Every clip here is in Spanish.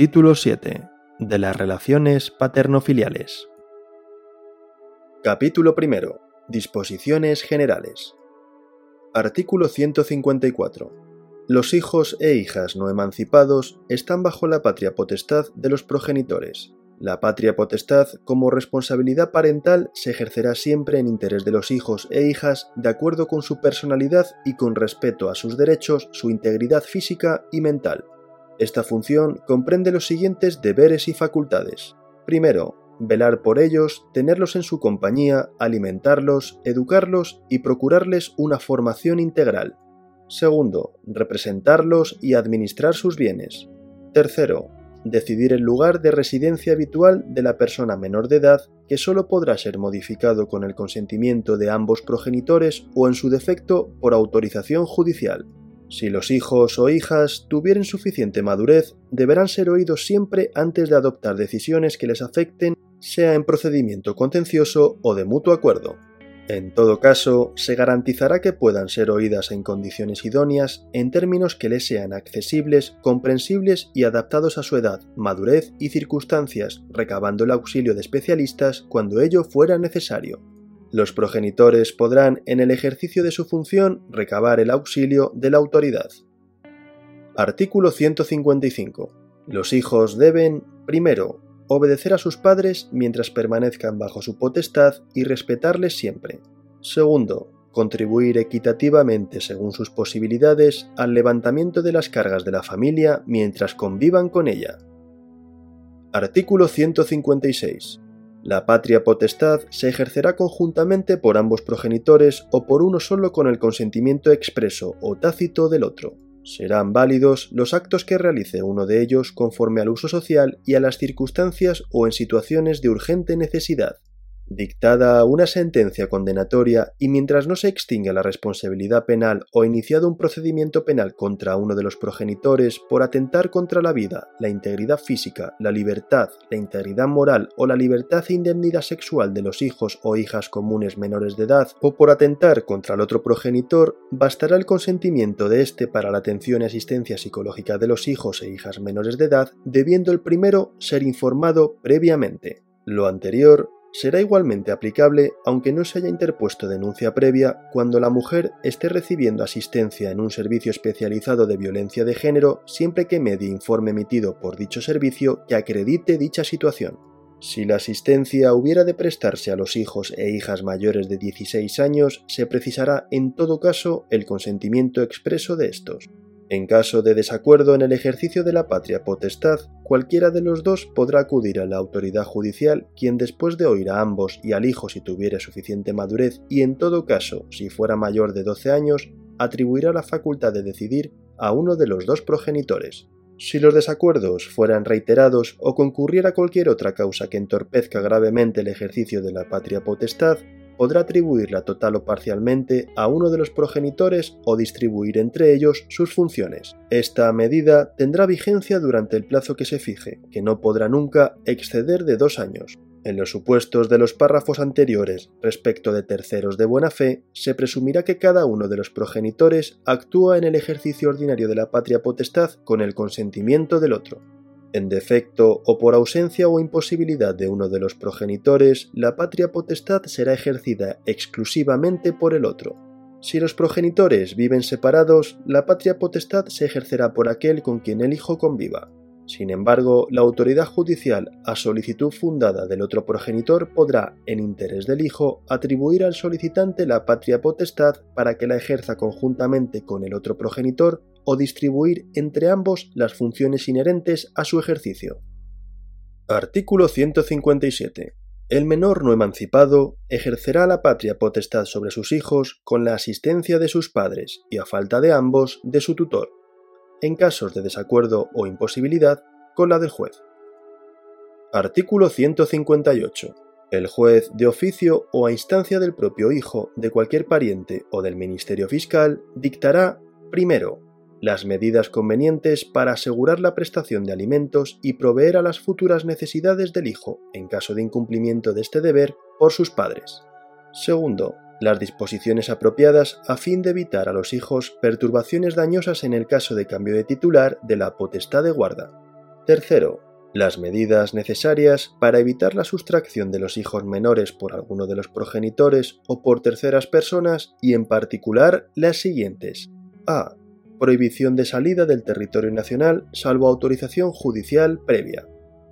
Título 7. De las relaciones paterno-filiales. Capítulo 1. Disposiciones generales. Artículo 154. Los hijos e hijas no emancipados están bajo la patria potestad de los progenitores. La patria potestad como responsabilidad parental se ejercerá siempre en interés de los hijos e hijas de acuerdo con su personalidad y con respeto a sus derechos, su integridad física y mental. Esta función comprende los siguientes deberes y facultades. Primero, velar por ellos, tenerlos en su compañía, alimentarlos, educarlos y procurarles una formación integral. Segundo, representarlos y administrar sus bienes. Tercero, decidir el lugar de residencia habitual de la persona menor de edad que solo podrá ser modificado con el consentimiento de ambos progenitores o en su defecto por autorización judicial. Si los hijos o hijas tuvieren suficiente madurez, deberán ser oídos siempre antes de adoptar decisiones que les afecten, sea en procedimiento contencioso o de mutuo acuerdo. En todo caso, se garantizará que puedan ser oídas en condiciones idóneas en términos que les sean accesibles, comprensibles y adaptados a su edad, madurez y circunstancias, recabando el auxilio de especialistas cuando ello fuera necesario. Los progenitores podrán, en el ejercicio de su función, recabar el auxilio de la autoridad. Artículo 155. Los hijos deben, primero, obedecer a sus padres mientras permanezcan bajo su potestad y respetarles siempre. Segundo, contribuir equitativamente según sus posibilidades al levantamiento de las cargas de la familia mientras convivan con ella. Artículo 156. La patria potestad se ejercerá conjuntamente por ambos progenitores o por uno solo con el consentimiento expreso o tácito del otro. Serán válidos los actos que realice uno de ellos conforme al uso social y a las circunstancias o en situaciones de urgente necesidad. Dictada una sentencia condenatoria y mientras no se extinga la responsabilidad penal o iniciado un procedimiento penal contra uno de los progenitores por atentar contra la vida, la integridad física, la libertad, la integridad moral o la libertad e indemnidad sexual de los hijos o hijas comunes menores de edad, o por atentar contra el otro progenitor, bastará el consentimiento de éste para la atención y asistencia psicológica de los hijos e hijas menores de edad, debiendo el primero ser informado previamente. Lo anterior será igualmente aplicable aunque no se haya interpuesto denuncia previa cuando la mujer esté recibiendo asistencia en un servicio especializado de violencia de género siempre que medie informe emitido por dicho servicio que acredite dicha situación. Si la asistencia hubiera de prestarse a los hijos e hijas mayores de 16 años, se precisará en todo caso el consentimiento expreso de estos. En caso de desacuerdo en el ejercicio de la patria potestad, cualquiera de los dos podrá acudir a la autoridad judicial, quien después de oír a ambos y al hijo si tuviera suficiente madurez y en todo caso, si fuera mayor de 12 años, atribuirá la facultad de decidir a uno de los dos progenitores. Si los desacuerdos fueran reiterados o concurriera cualquier otra causa que entorpezca gravemente el ejercicio de la patria potestad, podrá atribuirla total o parcialmente a uno de los progenitores o distribuir entre ellos sus funciones. Esta medida tendrá vigencia durante el plazo que se fije, que no podrá nunca exceder de dos años. En los supuestos de los párrafos anteriores respecto de terceros de buena fe, se presumirá que cada uno de los progenitores actúa en el ejercicio ordinario de la patria potestad con el consentimiento del otro. En defecto o por ausencia o imposibilidad de uno de los progenitores, la patria potestad será ejercida exclusivamente por el otro. Si los progenitores viven separados, la patria potestad se ejercerá por aquel con quien el hijo conviva. Sin embargo, la autoridad judicial, a solicitud fundada del otro progenitor, podrá, en interés del hijo, atribuir al solicitante la patria potestad para que la ejerza conjuntamente con el otro progenitor o distribuir entre ambos las funciones inherentes a su ejercicio. Artículo 157. El menor no emancipado ejercerá la patria potestad sobre sus hijos con la asistencia de sus padres y a falta de ambos de su tutor, en casos de desacuerdo o imposibilidad con la del juez. Artículo 158. El juez de oficio o a instancia del propio hijo, de cualquier pariente o del Ministerio Fiscal dictará primero las medidas convenientes para asegurar la prestación de alimentos y proveer a las futuras necesidades del hijo en caso de incumplimiento de este deber por sus padres. Segundo, las disposiciones apropiadas a fin de evitar a los hijos perturbaciones dañosas en el caso de cambio de titular de la potestad de guarda. Tercero, las medidas necesarias para evitar la sustracción de los hijos menores por alguno de los progenitores o por terceras personas y en particular las siguientes. A. Prohibición de salida del territorio nacional salvo autorización judicial previa.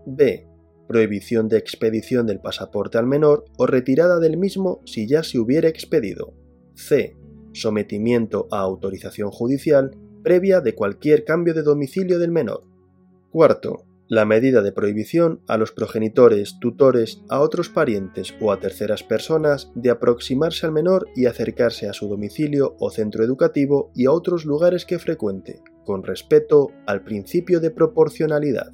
B. Prohibición de expedición del pasaporte al menor o retirada del mismo si ya se hubiera expedido. C. Sometimiento a autorización judicial previa de cualquier cambio de domicilio del menor. Cuarto, la medida de prohibición a los progenitores, tutores, a otros parientes o a terceras personas de aproximarse al menor y acercarse a su domicilio o centro educativo y a otros lugares que frecuente, con respeto al principio de proporcionalidad.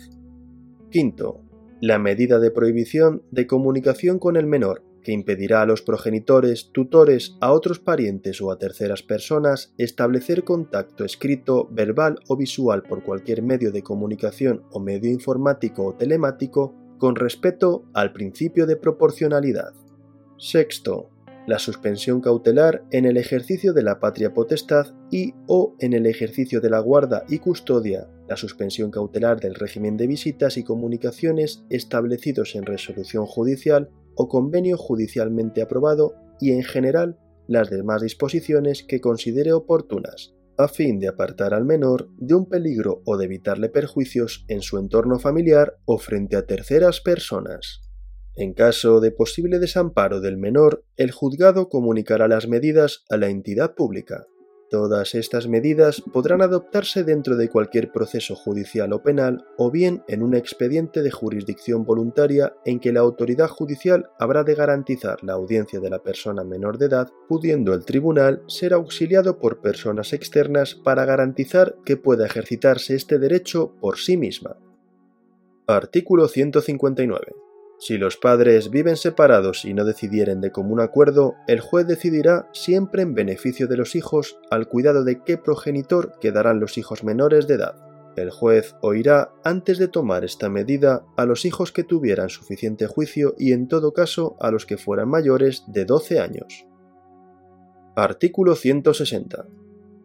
Quinto, la medida de prohibición de comunicación con el menor, que impedirá a los progenitores, tutores, a otros parientes o a terceras personas establecer contacto escrito, verbal o visual por cualquier medio de comunicación o medio informático o telemático con respeto al principio de proporcionalidad. Sexto, la suspensión cautelar en el ejercicio de la patria potestad y o en el ejercicio de la guarda y custodia, la suspensión cautelar del régimen de visitas y comunicaciones establecidos en resolución judicial o convenio judicialmente aprobado y en general las demás disposiciones que considere oportunas, a fin de apartar al menor de un peligro o de evitarle perjuicios en su entorno familiar o frente a terceras personas. En caso de posible desamparo del menor, el juzgado comunicará las medidas a la entidad pública. Todas estas medidas podrán adoptarse dentro de cualquier proceso judicial o penal o bien en un expediente de jurisdicción voluntaria en que la autoridad judicial habrá de garantizar la audiencia de la persona menor de edad, pudiendo el tribunal ser auxiliado por personas externas para garantizar que pueda ejercitarse este derecho por sí misma. Artículo 159. Si los padres viven separados y no decidieren de común acuerdo, el juez decidirá siempre en beneficio de los hijos al cuidado de qué progenitor quedarán los hijos menores de edad. El juez oirá antes de tomar esta medida a los hijos que tuvieran suficiente juicio y en todo caso a los que fueran mayores de 12 años. Artículo 160.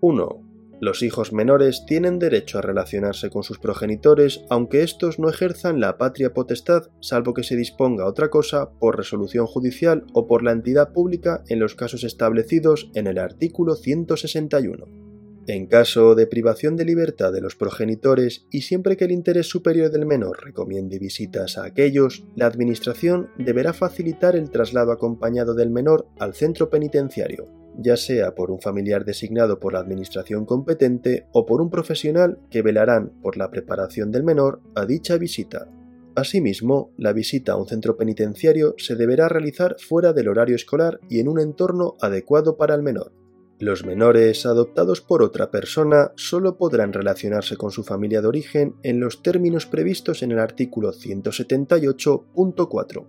1. Los hijos menores tienen derecho a relacionarse con sus progenitores aunque éstos no ejerzan la patria potestad salvo que se disponga otra cosa por resolución judicial o por la entidad pública en los casos establecidos en el artículo 161. En caso de privación de libertad de los progenitores y siempre que el interés superior del menor recomiende visitas a aquellos, la Administración deberá facilitar el traslado acompañado del menor al centro penitenciario, ya sea por un familiar designado por la administración competente o por un profesional que velarán por la preparación del menor a dicha visita. Asimismo, la visita a un centro penitenciario se deberá realizar fuera del horario escolar y en un entorno adecuado para el menor. Los menores adoptados por otra persona solo podrán relacionarse con su familia de origen en los términos previstos en el artículo 178.4.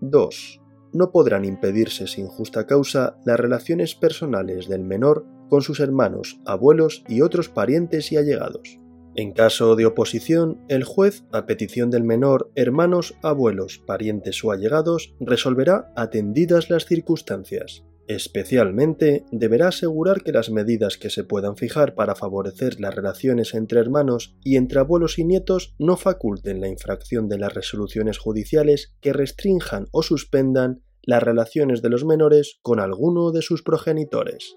2 no podrán impedirse sin justa causa las relaciones personales del menor con sus hermanos, abuelos y otros parientes y allegados. En caso de oposición, el juez, a petición del menor, hermanos, abuelos, parientes o allegados, resolverá atendidas las circunstancias. Especialmente, deberá asegurar que las medidas que se puedan fijar para favorecer las relaciones entre hermanos y entre abuelos y nietos no faculten la infracción de las resoluciones judiciales que restrinjan o suspendan las relaciones de los menores con alguno de sus progenitores.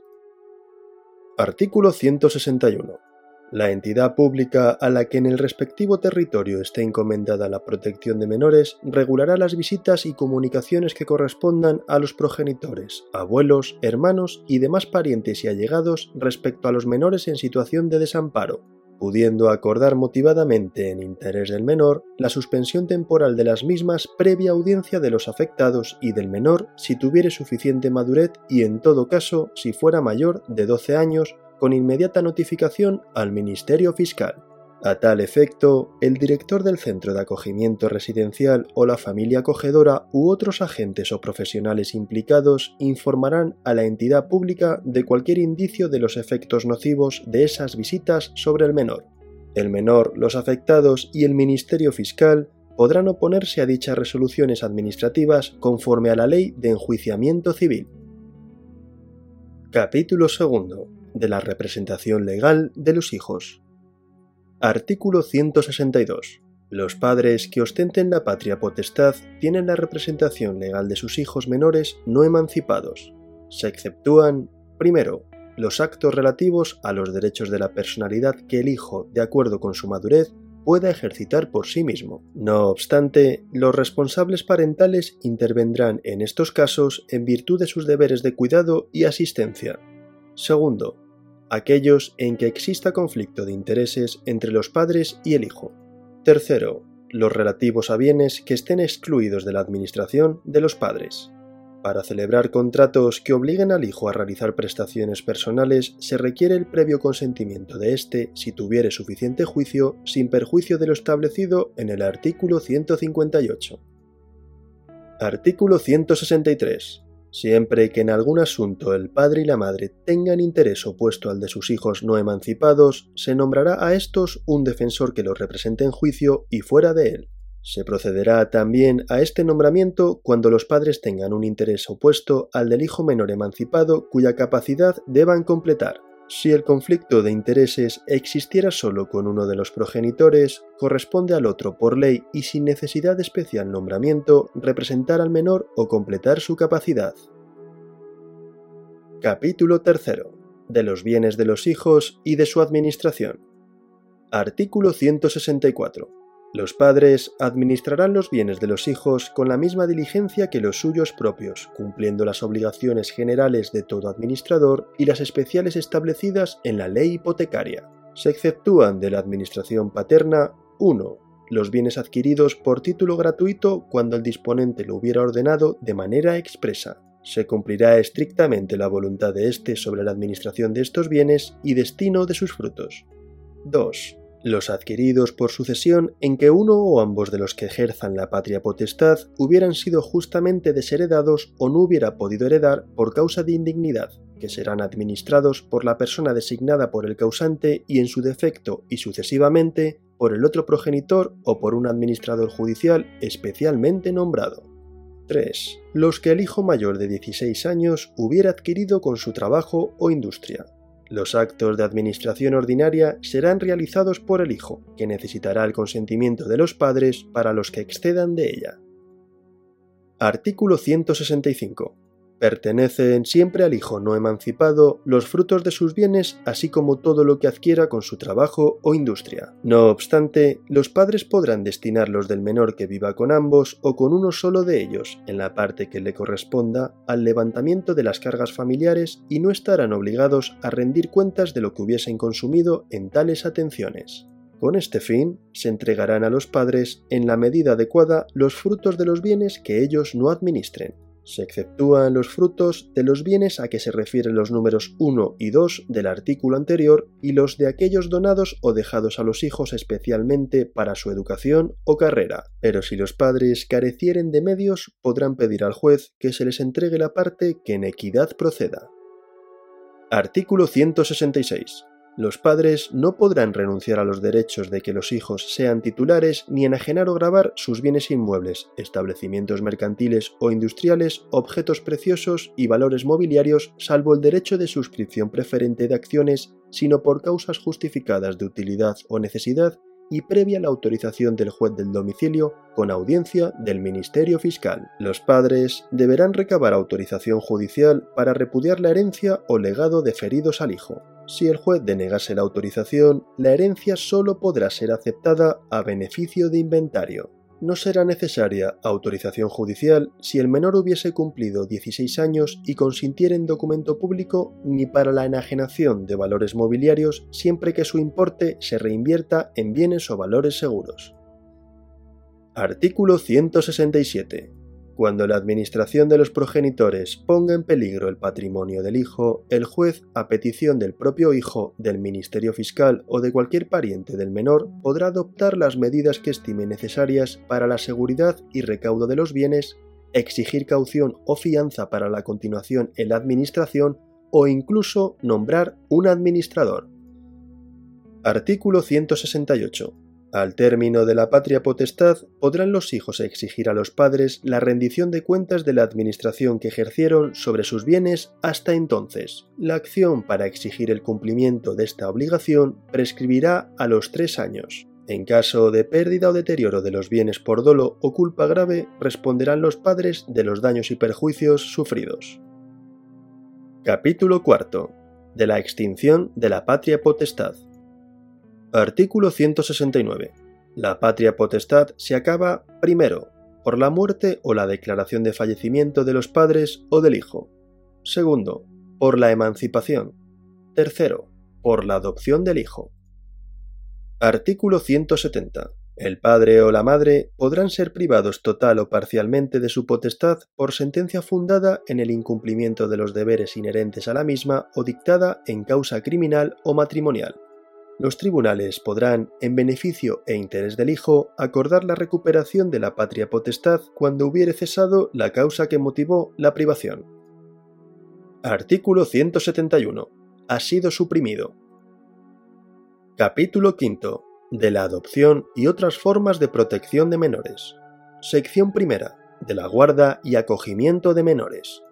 Artículo 161. La entidad pública a la que en el respectivo territorio esté encomendada la protección de menores regulará las visitas y comunicaciones que correspondan a los progenitores, abuelos, hermanos y demás parientes y allegados respecto a los menores en situación de desamparo, pudiendo acordar motivadamente en interés del menor la suspensión temporal de las mismas previa audiencia de los afectados y del menor si tuviere suficiente madurez y en todo caso si fuera mayor de 12 años con inmediata notificación al Ministerio Fiscal. A tal efecto, el director del centro de acogimiento residencial o la familia acogedora u otros agentes o profesionales implicados informarán a la entidad pública de cualquier indicio de los efectos nocivos de esas visitas sobre el menor. El menor, los afectados y el Ministerio Fiscal podrán oponerse a dichas resoluciones administrativas conforme a la Ley de Enjuiciamiento Civil. Capítulo 2. De la representación legal de los hijos. Artículo 162. Los padres que ostenten la patria potestad tienen la representación legal de sus hijos menores no emancipados. Se exceptúan, primero, los actos relativos a los derechos de la personalidad que el hijo, de acuerdo con su madurez, pueda ejercitar por sí mismo. No obstante, los responsables parentales intervendrán en estos casos en virtud de sus deberes de cuidado y asistencia. Segundo, aquellos en que exista conflicto de intereses entre los padres y el hijo. Tercero, los relativos a bienes que estén excluidos de la administración de los padres. Para celebrar contratos que obliguen al hijo a realizar prestaciones personales se requiere el previo consentimiento de éste si tuviere suficiente juicio sin perjuicio de lo establecido en el artículo 158. Artículo 163. Siempre que en algún asunto el padre y la madre tengan interés opuesto al de sus hijos no emancipados, se nombrará a estos un defensor que los represente en juicio y fuera de él. Se procederá también a este nombramiento cuando los padres tengan un interés opuesto al del hijo menor emancipado cuya capacidad deban completar. Si el conflicto de intereses existiera solo con uno de los progenitores, corresponde al otro por ley y sin necesidad de especial nombramiento representar al menor o completar su capacidad. Capítulo 3. De los bienes de los hijos y de su administración. Artículo 164. Los padres administrarán los bienes de los hijos con la misma diligencia que los suyos propios, cumpliendo las obligaciones generales de todo administrador y las especiales establecidas en la ley hipotecaria. Se exceptúan de la administración paterna 1. Los bienes adquiridos por título gratuito cuando el disponente lo hubiera ordenado de manera expresa. Se cumplirá estrictamente la voluntad de éste sobre la administración de estos bienes y destino de sus frutos. 2 los adquiridos por sucesión en que uno o ambos de los que ejerzan la patria potestad hubieran sido justamente desheredados o no hubiera podido heredar por causa de indignidad, que serán administrados por la persona designada por el causante y en su defecto y sucesivamente por el otro progenitor o por un administrador judicial especialmente nombrado. 3. Los que el hijo mayor de 16 años hubiera adquirido con su trabajo o industria, los actos de administración ordinaria serán realizados por el hijo, que necesitará el consentimiento de los padres para los que excedan de ella. Artículo 165. Pertenecen siempre al hijo no emancipado los frutos de sus bienes, así como todo lo que adquiera con su trabajo o industria. No obstante, los padres podrán destinarlos del menor que viva con ambos o con uno solo de ellos, en la parte que le corresponda, al levantamiento de las cargas familiares y no estarán obligados a rendir cuentas de lo que hubiesen consumido en tales atenciones. Con este fin, se entregarán a los padres, en la medida adecuada, los frutos de los bienes que ellos no administren. Se exceptúan los frutos de los bienes a que se refieren los números 1 y 2 del artículo anterior y los de aquellos donados o dejados a los hijos especialmente para su educación o carrera. Pero si los padres carecieren de medios, podrán pedir al juez que se les entregue la parte que en equidad proceda. Artículo 166 los padres no podrán renunciar a los derechos de que los hijos sean titulares ni enajenar o grabar sus bienes inmuebles, establecimientos mercantiles o industriales, objetos preciosos y valores mobiliarios, salvo el derecho de suscripción preferente de acciones, sino por causas justificadas de utilidad o necesidad y previa la autorización del juez del domicilio con audiencia del Ministerio Fiscal. Los padres deberán recabar autorización judicial para repudiar la herencia o legado deferidos al hijo. Si el juez denegase la autorización, la herencia solo podrá ser aceptada a beneficio de inventario. No será necesaria autorización judicial si el menor hubiese cumplido 16 años y consintiera en documento público ni para la enajenación de valores mobiliarios siempre que su importe se reinvierta en bienes o valores seguros. Artículo 167. Cuando la administración de los progenitores ponga en peligro el patrimonio del hijo, el juez, a petición del propio hijo, del Ministerio Fiscal o de cualquier pariente del menor, podrá adoptar las medidas que estime necesarias para la seguridad y recaudo de los bienes, exigir caución o fianza para la continuación en la administración o incluso nombrar un administrador. Artículo 168. Al término de la patria potestad, podrán los hijos exigir a los padres la rendición de cuentas de la administración que ejercieron sobre sus bienes hasta entonces. La acción para exigir el cumplimiento de esta obligación prescribirá a los tres años. En caso de pérdida o deterioro de los bienes por dolo o culpa grave, responderán los padres de los daños y perjuicios sufridos. Capítulo IV. De la extinción de la patria potestad. Artículo 169. La patria potestad se acaba, primero, por la muerte o la declaración de fallecimiento de los padres o del hijo. Segundo, por la emancipación. Tercero, por la adopción del hijo. Artículo 170. El padre o la madre podrán ser privados total o parcialmente de su potestad por sentencia fundada en el incumplimiento de los deberes inherentes a la misma o dictada en causa criminal o matrimonial. Los tribunales podrán, en beneficio e interés del hijo, acordar la recuperación de la patria potestad cuando hubiere cesado la causa que motivó la privación. Artículo 171. Ha sido suprimido. Capítulo V. De la adopción y otras formas de protección de menores. Sección primera. De la guarda y acogimiento de menores.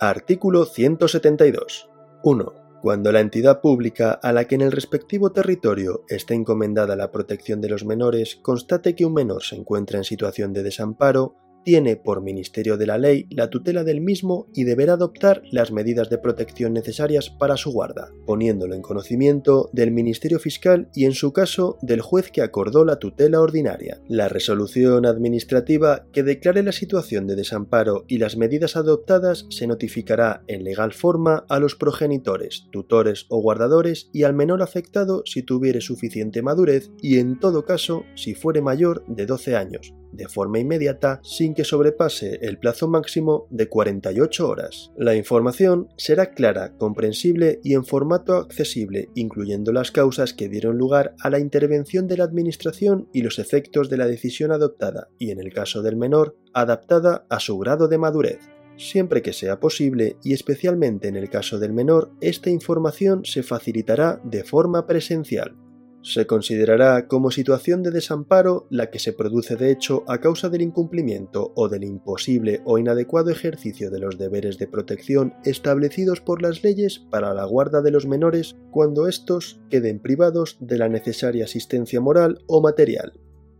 Artículo 172. 1. Cuando la entidad pública a la que en el respectivo territorio esté encomendada la protección de los menores constate que un menor se encuentra en situación de desamparo, tiene por Ministerio de la Ley la tutela del mismo y deberá adoptar las medidas de protección necesarias para su guarda, poniéndolo en conocimiento del Ministerio Fiscal y en su caso del juez que acordó la tutela ordinaria. La resolución administrativa que declare la situación de desamparo y las medidas adoptadas se notificará en legal forma a los progenitores, tutores o guardadores y al menor afectado si tuviere suficiente madurez y en todo caso si fuere mayor de 12 años, de forma inmediata sin que sobrepase el plazo máximo de 48 horas. La información será clara, comprensible y en formato accesible, incluyendo las causas que dieron lugar a la intervención de la Administración y los efectos de la decisión adoptada, y en el caso del menor, adaptada a su grado de madurez. Siempre que sea posible, y especialmente en el caso del menor, esta información se facilitará de forma presencial. Se considerará como situación de desamparo la que se produce de hecho a causa del incumplimiento o del imposible o inadecuado ejercicio de los deberes de protección establecidos por las leyes para la guarda de los menores cuando éstos queden privados de la necesaria asistencia moral o material.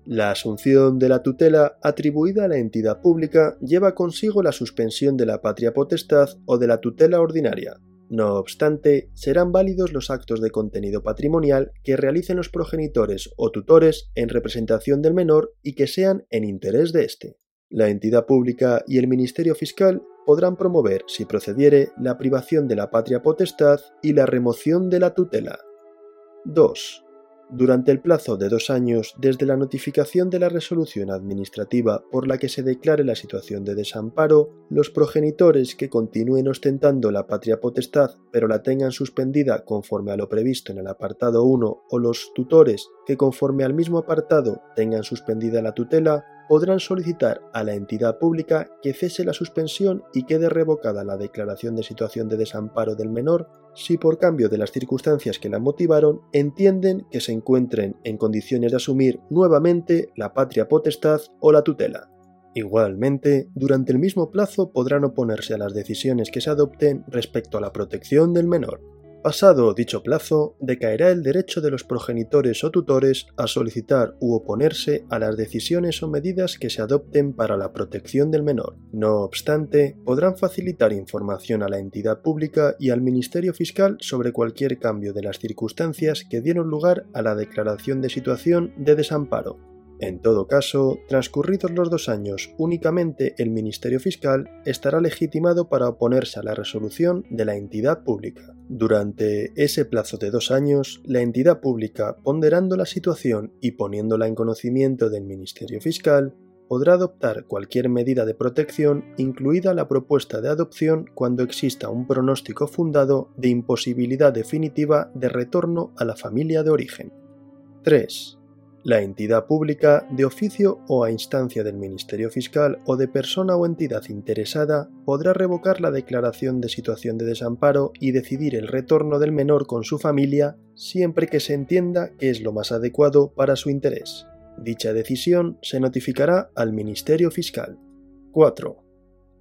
La asunción de la tutela atribuida a la entidad pública lleva consigo la suspensión de la patria potestad o de la tutela ordinaria, no obstante, serán válidos los actos de contenido patrimonial que realicen los progenitores o tutores en representación del menor y que sean en interés de éste. La entidad pública y el Ministerio Fiscal podrán promover, si procediere, la privación de la patria potestad y la remoción de la tutela. 2 durante el plazo de dos años desde la notificación de la resolución administrativa por la que se declare la situación de desamparo, los progenitores que continúen ostentando la patria potestad pero la tengan suspendida conforme a lo previsto en el apartado 1 o los tutores que conforme al mismo apartado tengan suspendida la tutela podrán solicitar a la entidad pública que cese la suspensión y quede revocada la declaración de situación de desamparo del menor si por cambio de las circunstancias que la motivaron entienden que se encuentren en condiciones de asumir nuevamente la patria potestad o la tutela. Igualmente, durante el mismo plazo podrán oponerse a las decisiones que se adopten respecto a la protección del menor. Pasado dicho plazo, decaerá el derecho de los progenitores o tutores a solicitar u oponerse a las decisiones o medidas que se adopten para la protección del menor. No obstante, podrán facilitar información a la entidad pública y al Ministerio Fiscal sobre cualquier cambio de las circunstancias que dieron lugar a la declaración de situación de desamparo. En todo caso, transcurridos los dos años, únicamente el Ministerio Fiscal estará legitimado para oponerse a la resolución de la entidad pública. Durante ese plazo de dos años, la entidad pública, ponderando la situación y poniéndola en conocimiento del Ministerio Fiscal, podrá adoptar cualquier medida de protección, incluida la propuesta de adopción cuando exista un pronóstico fundado de imposibilidad definitiva de retorno a la familia de origen. 3. La entidad pública, de oficio o a instancia del Ministerio Fiscal o de persona o entidad interesada, podrá revocar la declaración de situación de desamparo y decidir el retorno del menor con su familia siempre que se entienda que es lo más adecuado para su interés. Dicha decisión se notificará al Ministerio Fiscal. 4.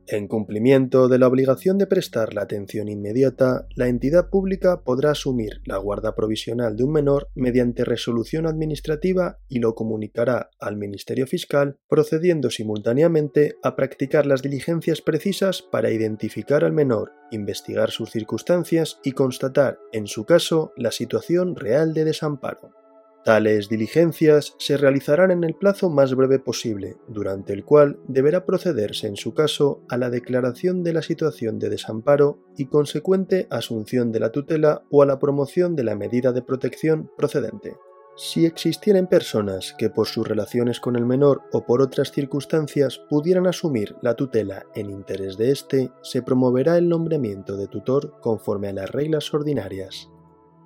En cumplimiento de la obligación de prestar la atención inmediata, la entidad pública podrá asumir la guarda provisional de un menor mediante resolución administrativa y lo comunicará al Ministerio Fiscal, procediendo simultáneamente a practicar las diligencias precisas para identificar al menor, investigar sus circunstancias y constatar, en su caso, la situación real de desamparo. Tales diligencias se realizarán en el plazo más breve posible, durante el cual deberá procederse en su caso a la declaración de la situación de desamparo y consecuente asunción de la tutela o a la promoción de la medida de protección procedente. Si existieren personas que por sus relaciones con el menor o por otras circunstancias pudieran asumir la tutela en interés de éste, se promoverá el nombramiento de tutor conforme a las reglas ordinarias.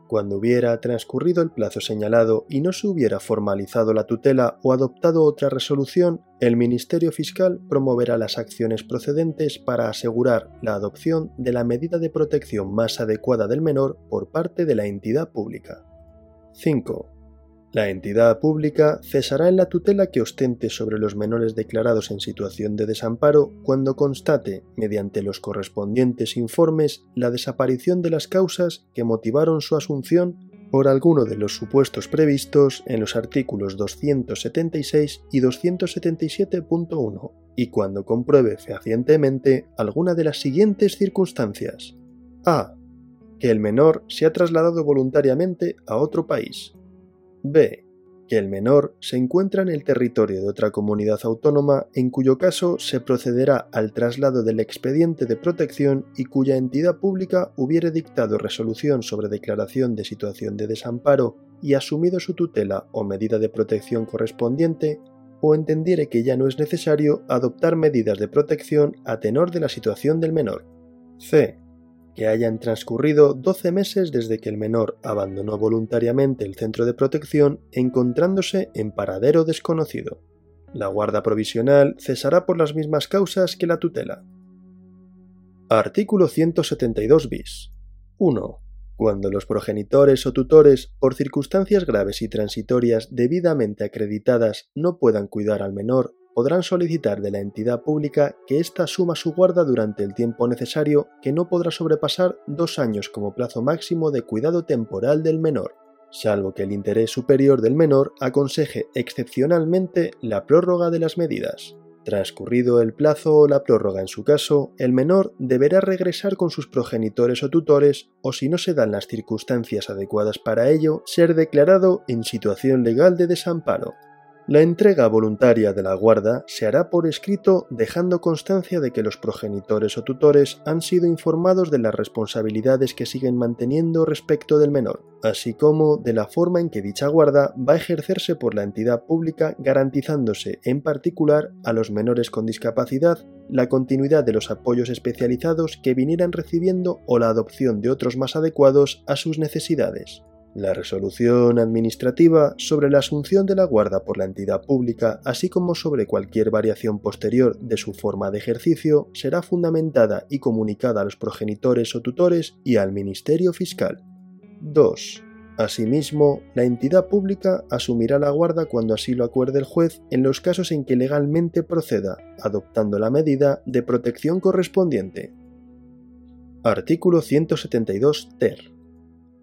Cuando hubiera transcurrido el plazo señalado y no se hubiera formalizado la tutela o adoptado otra resolución, el Ministerio Fiscal promoverá las acciones procedentes para asegurar la adopción de la medida de protección más adecuada del menor por parte de la entidad pública. 5. La entidad pública cesará en la tutela que ostente sobre los menores declarados en situación de desamparo cuando constate, mediante los correspondientes informes, la desaparición de las causas que motivaron su asunción por alguno de los supuestos previstos en los artículos 276 y 277.1 y cuando compruebe fehacientemente alguna de las siguientes circunstancias. A. Que el menor se ha trasladado voluntariamente a otro país. B. Que el menor se encuentra en el territorio de otra comunidad autónoma en cuyo caso se procederá al traslado del expediente de protección y cuya entidad pública hubiere dictado resolución sobre declaración de situación de desamparo y asumido su tutela o medida de protección correspondiente o entendiere que ya no es necesario adoptar medidas de protección a tenor de la situación del menor. C que hayan transcurrido 12 meses desde que el menor abandonó voluntariamente el centro de protección encontrándose en paradero desconocido. La guarda provisional cesará por las mismas causas que la tutela. Artículo 172 bis. 1. Cuando los progenitores o tutores, por circunstancias graves y transitorias debidamente acreditadas, no puedan cuidar al menor podrán solicitar de la entidad pública que ésta asuma su guarda durante el tiempo necesario que no podrá sobrepasar dos años como plazo máximo de cuidado temporal del menor, salvo que el interés superior del menor aconseje excepcionalmente la prórroga de las medidas. Transcurrido el plazo o la prórroga en su caso, el menor deberá regresar con sus progenitores o tutores o si no se dan las circunstancias adecuadas para ello, ser declarado en situación legal de desamparo, la entrega voluntaria de la guarda se hará por escrito dejando constancia de que los progenitores o tutores han sido informados de las responsabilidades que siguen manteniendo respecto del menor, así como de la forma en que dicha guarda va a ejercerse por la entidad pública garantizándose en particular a los menores con discapacidad la continuidad de los apoyos especializados que vinieran recibiendo o la adopción de otros más adecuados a sus necesidades. La resolución administrativa sobre la asunción de la guarda por la entidad pública, así como sobre cualquier variación posterior de su forma de ejercicio, será fundamentada y comunicada a los progenitores o tutores y al Ministerio Fiscal. 2. Asimismo, la entidad pública asumirá la guarda cuando así lo acuerde el juez en los casos en que legalmente proceda, adoptando la medida de protección correspondiente. Artículo 172 ter.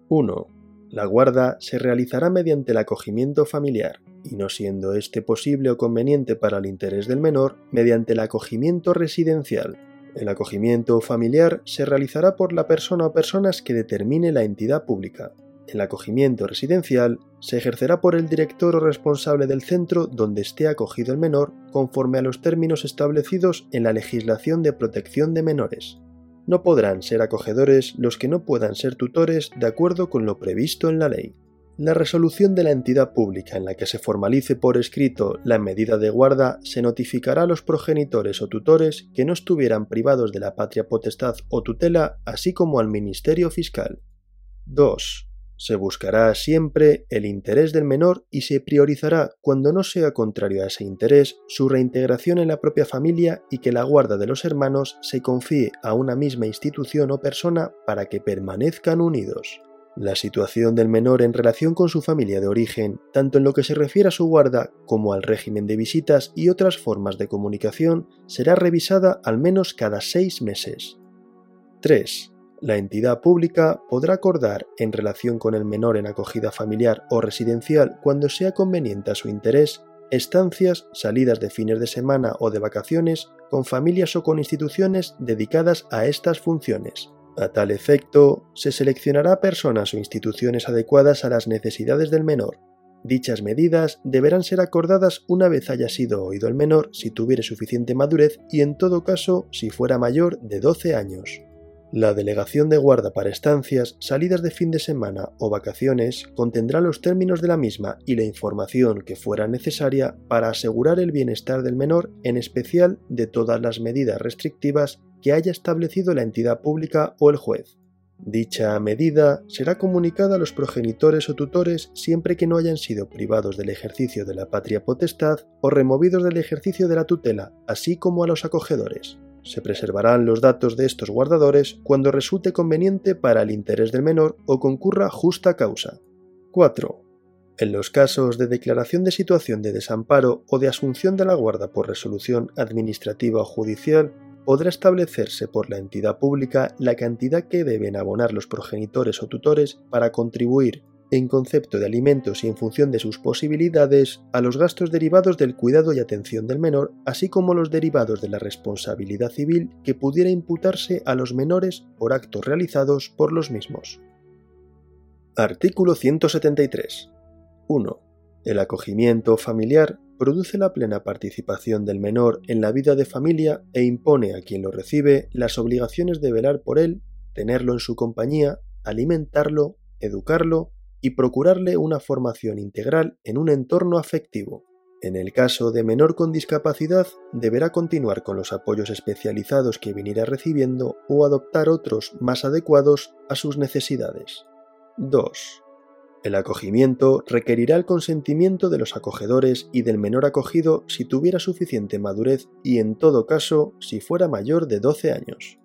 1 la guarda se realizará mediante el acogimiento familiar, y no siendo este posible o conveniente para el interés del menor, mediante el acogimiento residencial. El acogimiento familiar se realizará por la persona o personas que determine la entidad pública. El acogimiento residencial se ejercerá por el director o responsable del centro donde esté acogido el menor conforme a los términos establecidos en la legislación de protección de menores no podrán ser acogedores los que no puedan ser tutores de acuerdo con lo previsto en la ley. La resolución de la entidad pública en la que se formalice por escrito la medida de guarda se notificará a los progenitores o tutores que no estuvieran privados de la patria potestad o tutela, así como al Ministerio Fiscal. 2. Se buscará siempre el interés del menor y se priorizará, cuando no sea contrario a ese interés, su reintegración en la propia familia y que la guarda de los hermanos se confíe a una misma institución o persona para que permanezcan unidos. La situación del menor en relación con su familia de origen, tanto en lo que se refiere a su guarda como al régimen de visitas y otras formas de comunicación, será revisada al menos cada seis meses. 3. La entidad pública podrá acordar en relación con el menor en acogida familiar o residencial cuando sea conveniente a su interés estancias, salidas de fines de semana o de vacaciones con familias o con instituciones dedicadas a estas funciones, a tal efecto, se seleccionará personas o instituciones adecuadas a las necesidades del menor. Dichas medidas deberán ser acordadas una vez haya sido oído el menor si tuviere suficiente madurez y en todo caso si fuera mayor de 12 años. La delegación de guarda para estancias, salidas de fin de semana o vacaciones contendrá los términos de la misma y la información que fuera necesaria para asegurar el bienestar del menor, en especial de todas las medidas restrictivas que haya establecido la entidad pública o el juez. Dicha medida será comunicada a los progenitores o tutores siempre que no hayan sido privados del ejercicio de la patria potestad o removidos del ejercicio de la tutela, así como a los acogedores. Se preservarán los datos de estos guardadores cuando resulte conveniente para el interés del menor o concurra justa causa. 4. En los casos de declaración de situación de desamparo o de asunción de la guarda por resolución administrativa o judicial, podrá establecerse por la entidad pública la cantidad que deben abonar los progenitores o tutores para contribuir, en concepto de alimentos y en función de sus posibilidades, a los gastos derivados del cuidado y atención del menor, así como los derivados de la responsabilidad civil que pudiera imputarse a los menores por actos realizados por los mismos. Artículo 173. 1. El acogimiento familiar produce la plena participación del menor en la vida de familia e impone a quien lo recibe las obligaciones de velar por él, tenerlo en su compañía, alimentarlo, educarlo y procurarle una formación integral en un entorno afectivo. En el caso de menor con discapacidad, deberá continuar con los apoyos especializados que viniera recibiendo o adoptar otros más adecuados a sus necesidades. 2. El acogimiento requerirá el consentimiento de los acogedores y del menor acogido si tuviera suficiente madurez y en todo caso si fuera mayor de 12 años.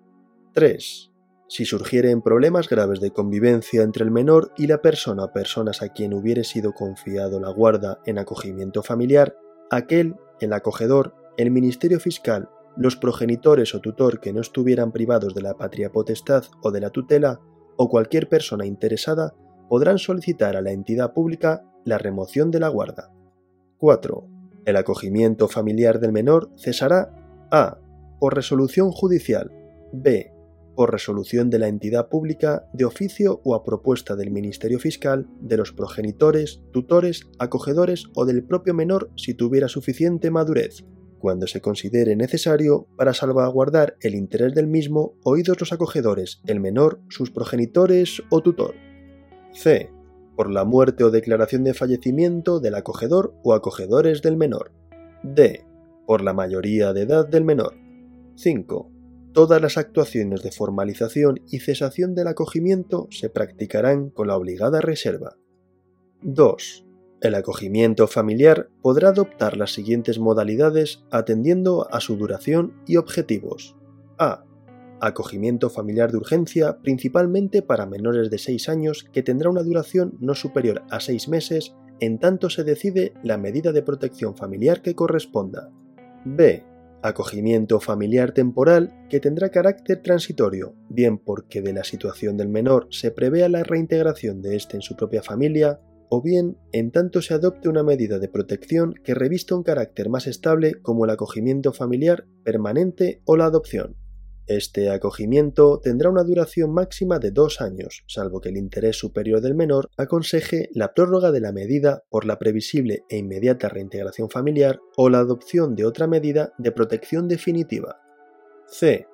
3. Si surgieren problemas graves de convivencia entre el menor y la persona o personas a quien hubiere sido confiado la guarda en acogimiento familiar, aquel, el acogedor, el Ministerio Fiscal, los progenitores o tutor que no estuvieran privados de la patria potestad o de la tutela, o cualquier persona interesada, podrán solicitar a la entidad pública la remoción de la guarda. 4. El acogimiento familiar del menor cesará a. por resolución judicial, b. por resolución de la entidad pública de oficio o a propuesta del Ministerio Fiscal, de los progenitores, tutores, acogedores o del propio menor si tuviera suficiente madurez, cuando se considere necesario para salvaguardar el interés del mismo, oídos los acogedores, el menor, sus progenitores o tutor. C. Por la muerte o declaración de fallecimiento del acogedor o acogedores del menor. D. Por la mayoría de edad del menor. 5. Todas las actuaciones de formalización y cesación del acogimiento se practicarán con la obligada reserva. 2. El acogimiento familiar podrá adoptar las siguientes modalidades atendiendo a su duración y objetivos. A acogimiento familiar de urgencia principalmente para menores de 6 años que tendrá una duración no superior a 6 meses en tanto se decide la medida de protección familiar que corresponda. B. Acogimiento familiar temporal que tendrá carácter transitorio, bien porque de la situación del menor se prevea la reintegración de éste en su propia familia, o bien en tanto se adopte una medida de protección que revista un carácter más estable como el acogimiento familiar permanente o la adopción. Este acogimiento tendrá una duración máxima de dos años, salvo que el interés superior del menor aconseje la prórroga de la medida por la previsible e inmediata reintegración familiar o la adopción de otra medida de protección definitiva. C.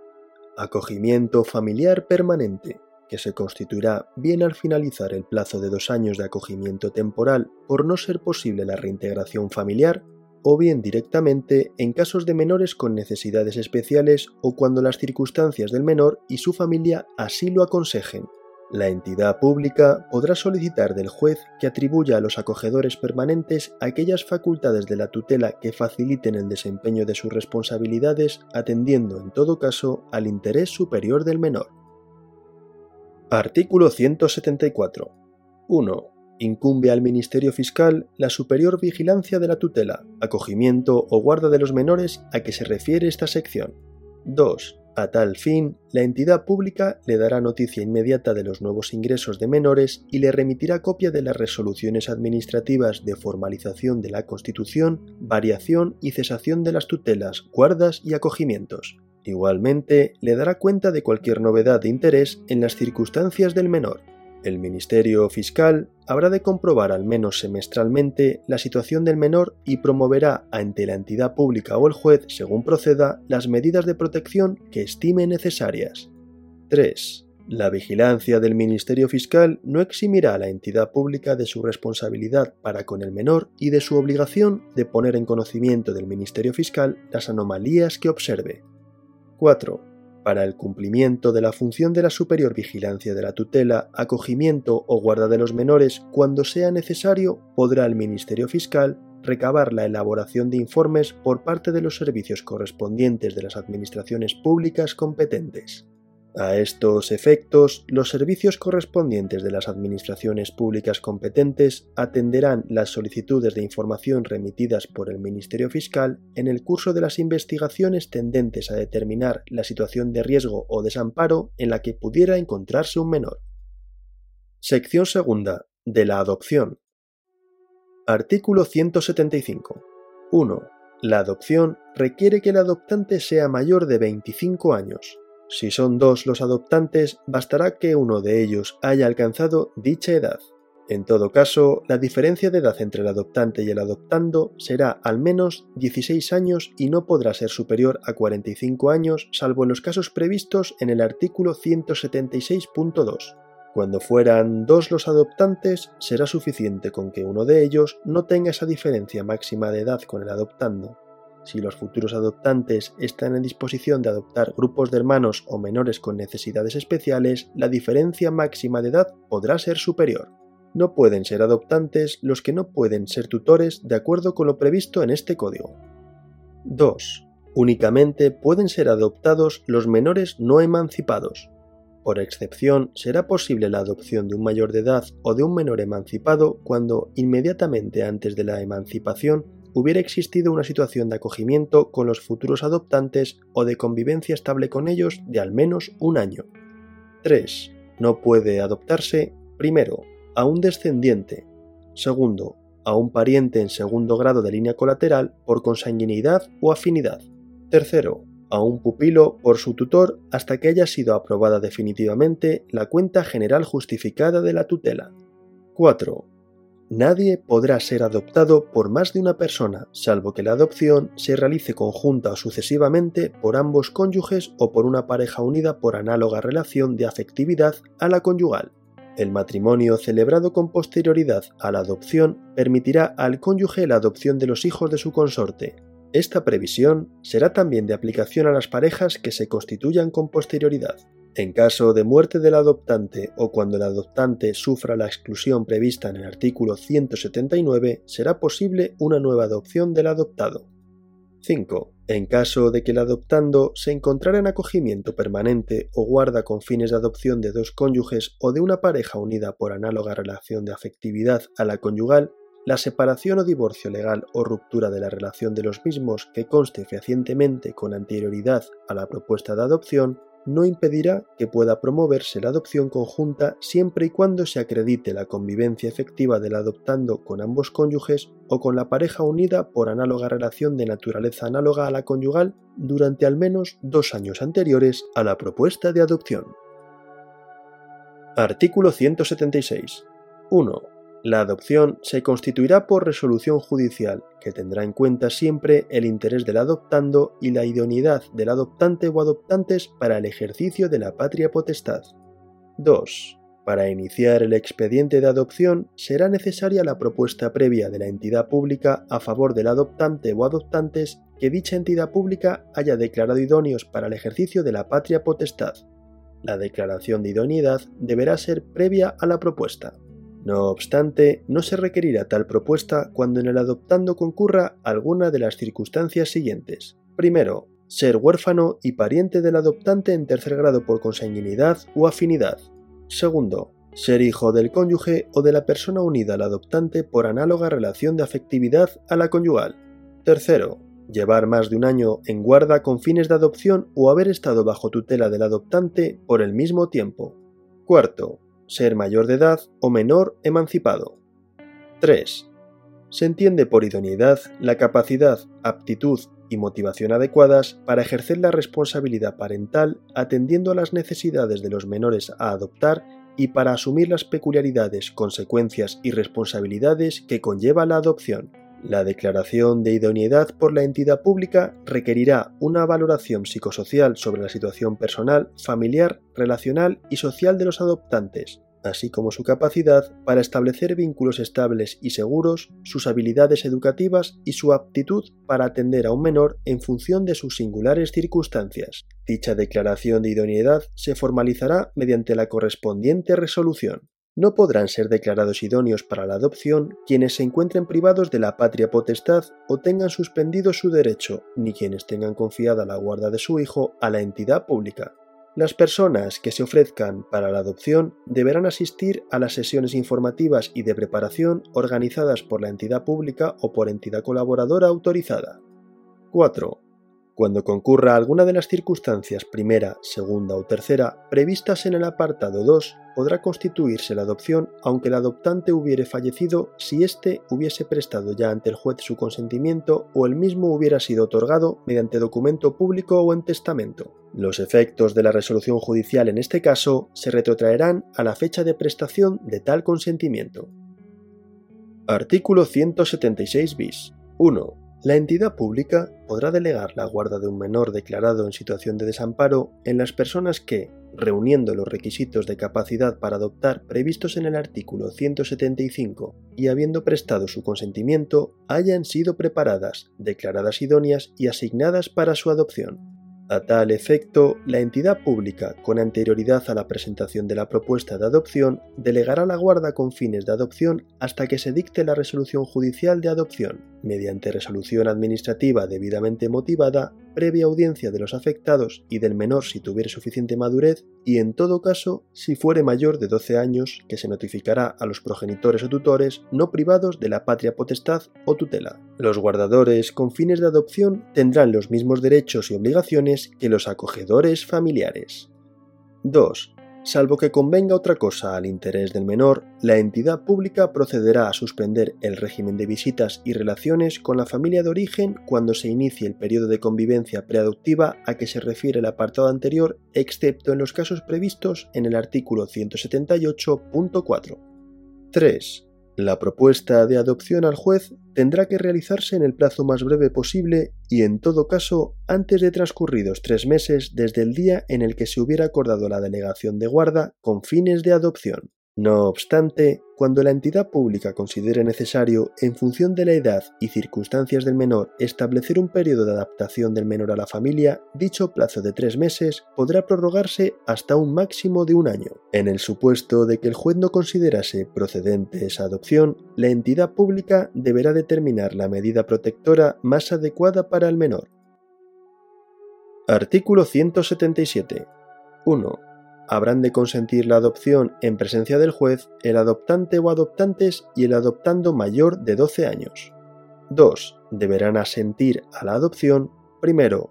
Acogimiento familiar permanente, que se constituirá bien al finalizar el plazo de dos años de acogimiento temporal por no ser posible la reintegración familiar o bien directamente en casos de menores con necesidades especiales o cuando las circunstancias del menor y su familia así lo aconsejen. La entidad pública podrá solicitar del juez que atribuya a los acogedores permanentes aquellas facultades de la tutela que faciliten el desempeño de sus responsabilidades, atendiendo en todo caso al interés superior del menor. Artículo 174. 1. Incumbe al Ministerio Fiscal la superior vigilancia de la tutela, acogimiento o guarda de los menores a que se refiere esta sección. 2. A tal fin, la entidad pública le dará noticia inmediata de los nuevos ingresos de menores y le remitirá copia de las resoluciones administrativas de formalización de la constitución, variación y cesación de las tutelas, guardas y acogimientos. Igualmente, le dará cuenta de cualquier novedad de interés en las circunstancias del menor, el Ministerio Fiscal habrá de comprobar al menos semestralmente la situación del menor y promoverá ante la entidad pública o el juez, según proceda, las medidas de protección que estime necesarias. 3. La vigilancia del Ministerio Fiscal no eximirá a la entidad pública de su responsabilidad para con el menor y de su obligación de poner en conocimiento del Ministerio Fiscal las anomalías que observe. 4 para el cumplimiento de la función de la superior vigilancia de la tutela, acogimiento o guarda de los menores cuando sea necesario, podrá el Ministerio Fiscal recabar la elaboración de informes por parte de los servicios correspondientes de las administraciones públicas competentes. A estos efectos, los servicios correspondientes de las administraciones públicas competentes atenderán las solicitudes de información remitidas por el Ministerio Fiscal en el curso de las investigaciones tendentes a determinar la situación de riesgo o desamparo en la que pudiera encontrarse un menor. Sección segunda. De la adopción. Artículo 175. 1. La adopción requiere que el adoptante sea mayor de 25 años. Si son dos los adoptantes, bastará que uno de ellos haya alcanzado dicha edad. En todo caso, la diferencia de edad entre el adoptante y el adoptando será al menos 16 años y no podrá ser superior a 45 años, salvo en los casos previstos en el artículo 176.2. Cuando fueran dos los adoptantes, será suficiente con que uno de ellos no tenga esa diferencia máxima de edad con el adoptando. Si los futuros adoptantes están en disposición de adoptar grupos de hermanos o menores con necesidades especiales, la diferencia máxima de edad podrá ser superior. No pueden ser adoptantes los que no pueden ser tutores de acuerdo con lo previsto en este código. 2. Únicamente pueden ser adoptados los menores no emancipados. Por excepción, será posible la adopción de un mayor de edad o de un menor emancipado cuando, inmediatamente antes de la emancipación, hubiera existido una situación de acogimiento con los futuros adoptantes o de convivencia estable con ellos de al menos un año. 3. No puede adoptarse, primero, a un descendiente, segundo, a un pariente en segundo grado de línea colateral por consanguinidad o afinidad, tercero, a un pupilo por su tutor hasta que haya sido aprobada definitivamente la cuenta general justificada de la tutela. 4. Nadie podrá ser adoptado por más de una persona, salvo que la adopción se realice conjunta o sucesivamente por ambos cónyuges o por una pareja unida por análoga relación de afectividad a la conyugal. El matrimonio celebrado con posterioridad a la adopción permitirá al cónyuge la adopción de los hijos de su consorte. Esta previsión será también de aplicación a las parejas que se constituyan con posterioridad. En caso de muerte del adoptante o cuando el adoptante sufra la exclusión prevista en el artículo 179, será posible una nueva adopción del adoptado. 5. En caso de que el adoptando se encontrara en acogimiento permanente o guarda con fines de adopción de dos cónyuges o de una pareja unida por análoga relación de afectividad a la conyugal, la separación o divorcio legal o ruptura de la relación de los mismos que conste fehacientemente con anterioridad a la propuesta de adopción no impedirá que pueda promoverse la adopción conjunta siempre y cuando se acredite la convivencia efectiva del adoptando con ambos cónyuges o con la pareja unida por análoga relación de naturaleza análoga a la conyugal durante al menos dos años anteriores a la propuesta de adopción. Artículo 176. 1. La adopción se constituirá por resolución judicial, que tendrá en cuenta siempre el interés del adoptando y la idoneidad del adoptante o adoptantes para el ejercicio de la patria potestad. 2. Para iniciar el expediente de adopción será necesaria la propuesta previa de la entidad pública a favor del adoptante o adoptantes que dicha entidad pública haya declarado idóneos para el ejercicio de la patria potestad. La declaración de idoneidad deberá ser previa a la propuesta. No obstante, no se requerirá tal propuesta cuando en el adoptando concurra alguna de las circunstancias siguientes. Primero, ser huérfano y pariente del adoptante en tercer grado por consanguinidad o afinidad. Segundo, ser hijo del cónyuge o de la persona unida al adoptante por análoga relación de afectividad a la conyugal. Tercero, llevar más de un año en guarda con fines de adopción o haber estado bajo tutela del adoptante por el mismo tiempo. Cuarto, ser mayor de edad o menor emancipado. 3. Se entiende por idoneidad la capacidad, aptitud y motivación adecuadas para ejercer la responsabilidad parental atendiendo a las necesidades de los menores a adoptar y para asumir las peculiaridades, consecuencias y responsabilidades que conlleva la adopción. La declaración de idoneidad por la entidad pública requerirá una valoración psicosocial sobre la situación personal, familiar, relacional y social de los adoptantes, así como su capacidad para establecer vínculos estables y seguros, sus habilidades educativas y su aptitud para atender a un menor en función de sus singulares circunstancias. Dicha declaración de idoneidad se formalizará mediante la correspondiente resolución. No podrán ser declarados idóneos para la adopción quienes se encuentren privados de la patria potestad o tengan suspendido su derecho, ni quienes tengan confiada la guarda de su hijo a la entidad pública. Las personas que se ofrezcan para la adopción deberán asistir a las sesiones informativas y de preparación organizadas por la entidad pública o por entidad colaboradora autorizada. 4 cuando concurra alguna de las circunstancias primera, segunda o tercera previstas en el apartado 2, podrá constituirse la adopción aunque el adoptante hubiere fallecido si éste hubiese prestado ya ante el juez su consentimiento o el mismo hubiera sido otorgado mediante documento público o en testamento. Los efectos de la resolución judicial en este caso se retrotraerán a la fecha de prestación de tal consentimiento. Artículo 176 bis. 1. La entidad pública podrá delegar la guarda de un menor declarado en situación de desamparo en las personas que, reuniendo los requisitos de capacidad para adoptar previstos en el artículo 175 y habiendo prestado su consentimiento, hayan sido preparadas, declaradas idóneas y asignadas para su adopción. A tal efecto, la entidad pública, con anterioridad a la presentación de la propuesta de adopción, delegará la guarda con fines de adopción hasta que se dicte la resolución judicial de adopción, mediante resolución administrativa debidamente motivada, previa audiencia de los afectados y del menor si tuviere suficiente madurez, y en todo caso, si fuere mayor de 12 años, que se notificará a los progenitores o tutores no privados de la patria potestad o tutela. Los guardadores con fines de adopción tendrán los mismos derechos y obligaciones que los acogedores familiares. 2. Salvo que convenga otra cosa al interés del menor, la entidad pública procederá a suspender el régimen de visitas y relaciones con la familia de origen cuando se inicie el periodo de convivencia preadoptiva a que se refiere el apartado anterior, excepto en los casos previstos en el artículo 178.4. 3. La propuesta de adopción al juez tendrá que realizarse en el plazo más breve posible y, en todo caso, antes de transcurridos tres meses desde el día en el que se hubiera acordado la delegación de guarda con fines de adopción. No obstante, cuando la entidad pública considere necesario, en función de la edad y circunstancias del menor, establecer un periodo de adaptación del menor a la familia, dicho plazo de tres meses podrá prorrogarse hasta un máximo de un año. En el supuesto de que el juez no considerase procedente esa adopción, la entidad pública deberá determinar la medida protectora más adecuada para el menor. Artículo 177. 1 habrán de consentir la adopción en presencia del juez el adoptante o adoptantes y el adoptando mayor de 12 años. 2. Deberán asentir a la adopción, primero,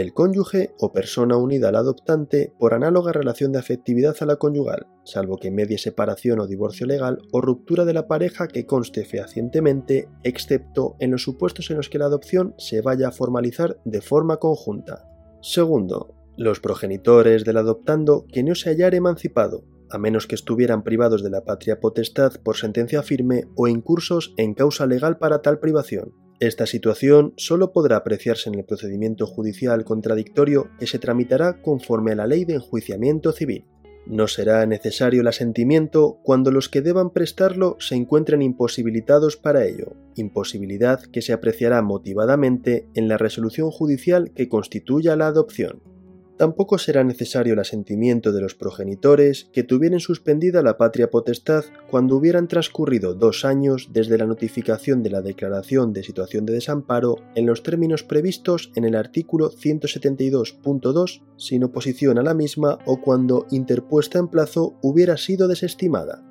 el cónyuge o persona unida al adoptante por análoga relación de afectividad a la conyugal, salvo que medie separación o divorcio legal o ruptura de la pareja que conste fehacientemente, excepto en los supuestos en los que la adopción se vaya a formalizar de forma conjunta. Segundo, los progenitores del adoptando que no se hallara emancipado, a menos que estuvieran privados de la patria potestad por sentencia firme o incursos en causa legal para tal privación. Esta situación solo podrá apreciarse en el procedimiento judicial contradictorio que se tramitará conforme a la ley de enjuiciamiento civil. No será necesario el asentimiento cuando los que deban prestarlo se encuentren imposibilitados para ello, imposibilidad que se apreciará motivadamente en la resolución judicial que constituya la adopción. Tampoco será necesario el asentimiento de los progenitores que tuvieran suspendida la patria potestad cuando hubieran transcurrido dos años desde la notificación de la declaración de situación de desamparo en los términos previstos en el artículo 172.2 sin oposición a la misma o cuando interpuesta en plazo hubiera sido desestimada.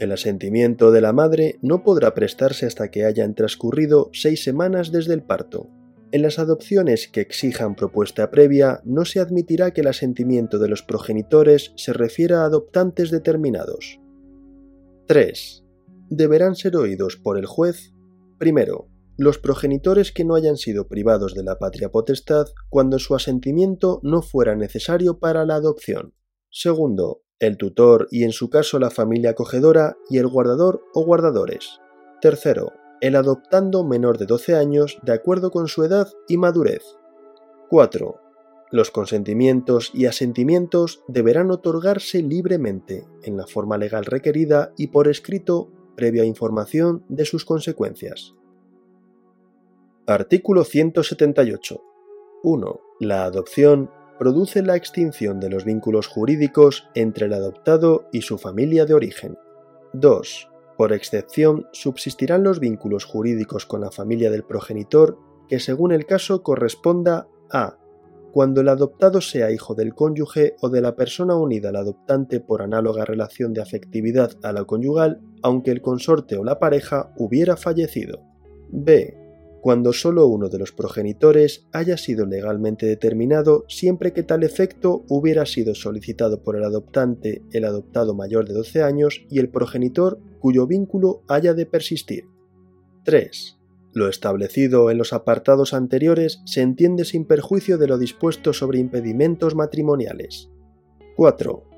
El asentimiento de la madre no podrá prestarse hasta que hayan transcurrido seis semanas desde el parto, en las adopciones que exijan propuesta previa no se admitirá que el asentimiento de los progenitores se refiera a adoptantes determinados. 3. Deberán ser oídos por el juez, primero, los progenitores que no hayan sido privados de la patria potestad cuando su asentimiento no fuera necesario para la adopción. Segundo, el tutor y en su caso la familia acogedora y el guardador o guardadores. Tercero, el adoptando menor de 12 años de acuerdo con su edad y madurez. 4. Los consentimientos y asentimientos deberán otorgarse libremente, en la forma legal requerida y por escrito, previa información de sus consecuencias. Artículo 178. 1. La adopción produce la extinción de los vínculos jurídicos entre el adoptado y su familia de origen. 2. Por excepción, subsistirán los vínculos jurídicos con la familia del progenitor que según el caso corresponda a cuando el adoptado sea hijo del cónyuge o de la persona unida al adoptante por análoga relación de afectividad a la conyugal, aunque el consorte o la pareja hubiera fallecido. B cuando solo uno de los progenitores haya sido legalmente determinado siempre que tal efecto hubiera sido solicitado por el adoptante, el adoptado mayor de 12 años y el progenitor cuyo vínculo haya de persistir. 3. Lo establecido en los apartados anteriores se entiende sin perjuicio de lo dispuesto sobre impedimentos matrimoniales. 4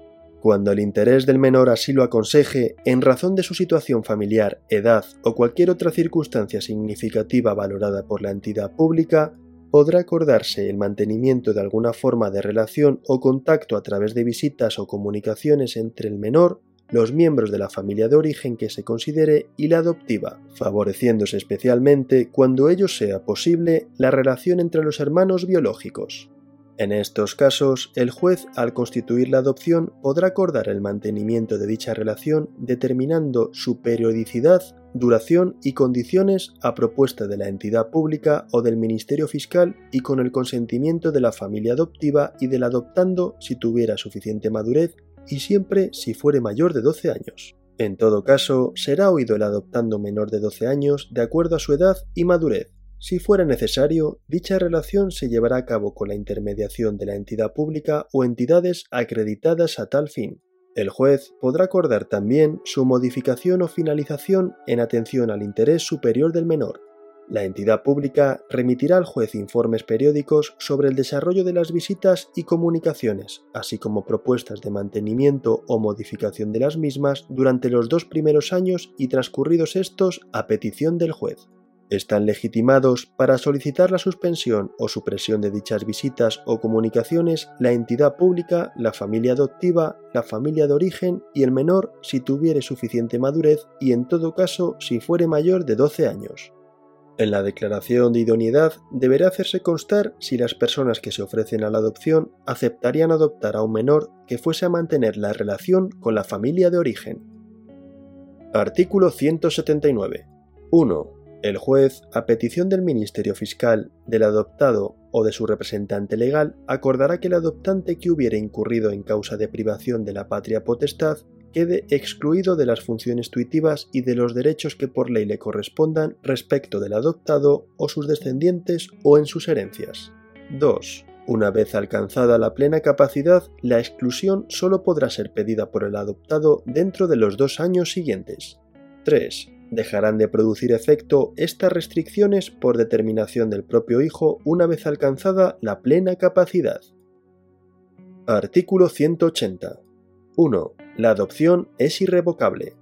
cuando el interés del menor así lo aconseje, en razón de su situación familiar, edad o cualquier otra circunstancia significativa valorada por la entidad pública, podrá acordarse el mantenimiento de alguna forma de relación o contacto a través de visitas o comunicaciones entre el menor, los miembros de la familia de origen que se considere y la adoptiva, favoreciéndose especialmente, cuando ello sea posible, la relación entre los hermanos biológicos. En estos casos, el juez, al constituir la adopción, podrá acordar el mantenimiento de dicha relación determinando su periodicidad, duración y condiciones a propuesta de la entidad pública o del Ministerio Fiscal y con el consentimiento de la familia adoptiva y del adoptando si tuviera suficiente madurez y siempre si fuere mayor de 12 años. En todo caso, será oído el adoptando menor de 12 años de acuerdo a su edad y madurez, si fuera necesario, dicha relación se llevará a cabo con la intermediación de la entidad pública o entidades acreditadas a tal fin. El juez podrá acordar también su modificación o finalización en atención al interés superior del menor. La entidad pública remitirá al juez informes periódicos sobre el desarrollo de las visitas y comunicaciones, así como propuestas de mantenimiento o modificación de las mismas durante los dos primeros años y transcurridos estos a petición del juez están legitimados para solicitar la suspensión o supresión de dichas visitas o comunicaciones la entidad pública, la familia adoptiva, la familia de origen y el menor si tuviere suficiente madurez y en todo caso si fuere mayor de 12 años. En la declaración de idoneidad deberá hacerse constar si las personas que se ofrecen a la adopción aceptarían adoptar a un menor que fuese a mantener la relación con la familia de origen. Artículo 179. 1 el juez, a petición del Ministerio Fiscal, del adoptado o de su representante legal, acordará que el adoptante que hubiere incurrido en causa de privación de la patria potestad quede excluido de las funciones tuitivas y de los derechos que por ley le correspondan respecto del adoptado o sus descendientes o en sus herencias. 2. Una vez alcanzada la plena capacidad, la exclusión solo podrá ser pedida por el adoptado dentro de los dos años siguientes. 3 dejarán de producir efecto estas restricciones por determinación del propio hijo una vez alcanzada la plena capacidad. Artículo 180. 1. La adopción es irrevocable.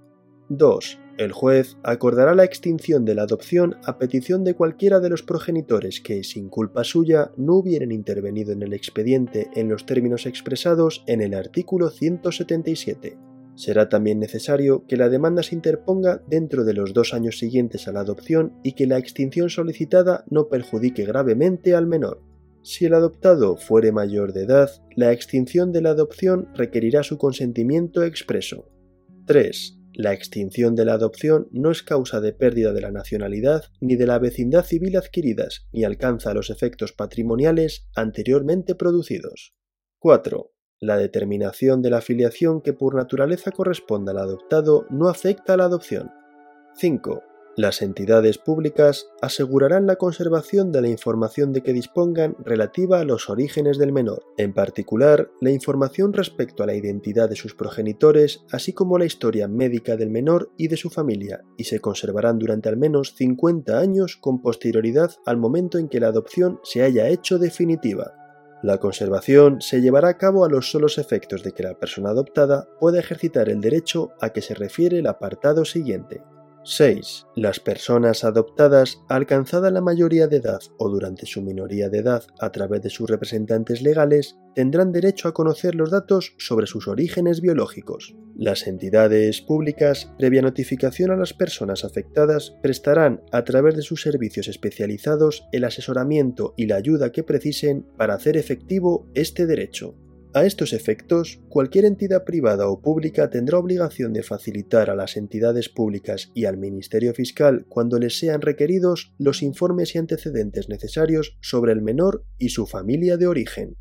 2. El juez acordará la extinción de la adopción a petición de cualquiera de los progenitores que, sin culpa suya, no hubieran intervenido en el expediente en los términos expresados en el artículo 177. Será también necesario que la demanda se interponga dentro de los dos años siguientes a la adopción y que la extinción solicitada no perjudique gravemente al menor. Si el adoptado fuere mayor de edad, la extinción de la adopción requerirá su consentimiento expreso. 3. La extinción de la adopción no es causa de pérdida de la nacionalidad ni de la vecindad civil adquiridas, ni alcanza los efectos patrimoniales anteriormente producidos. 4. La determinación de la filiación que por naturaleza corresponda al adoptado no afecta a la adopción. 5. Las entidades públicas asegurarán la conservación de la información de que dispongan relativa a los orígenes del menor, en particular la información respecto a la identidad de sus progenitores, así como la historia médica del menor y de su familia, y se conservarán durante al menos 50 años con posterioridad al momento en que la adopción se haya hecho definitiva. La conservación se llevará a cabo a los solos efectos de que la persona adoptada pueda ejercitar el derecho a que se refiere el apartado siguiente. 6. Las personas adoptadas, alcanzada la mayoría de edad o durante su minoría de edad a través de sus representantes legales, tendrán derecho a conocer los datos sobre sus orígenes biológicos. Las entidades públicas, previa notificación a las personas afectadas, prestarán a través de sus servicios especializados el asesoramiento y la ayuda que precisen para hacer efectivo este derecho. A estos efectos, cualquier entidad privada o pública tendrá obligación de facilitar a las entidades públicas y al Ministerio Fiscal, cuando les sean requeridos, los informes y antecedentes necesarios sobre el menor y su familia de origen.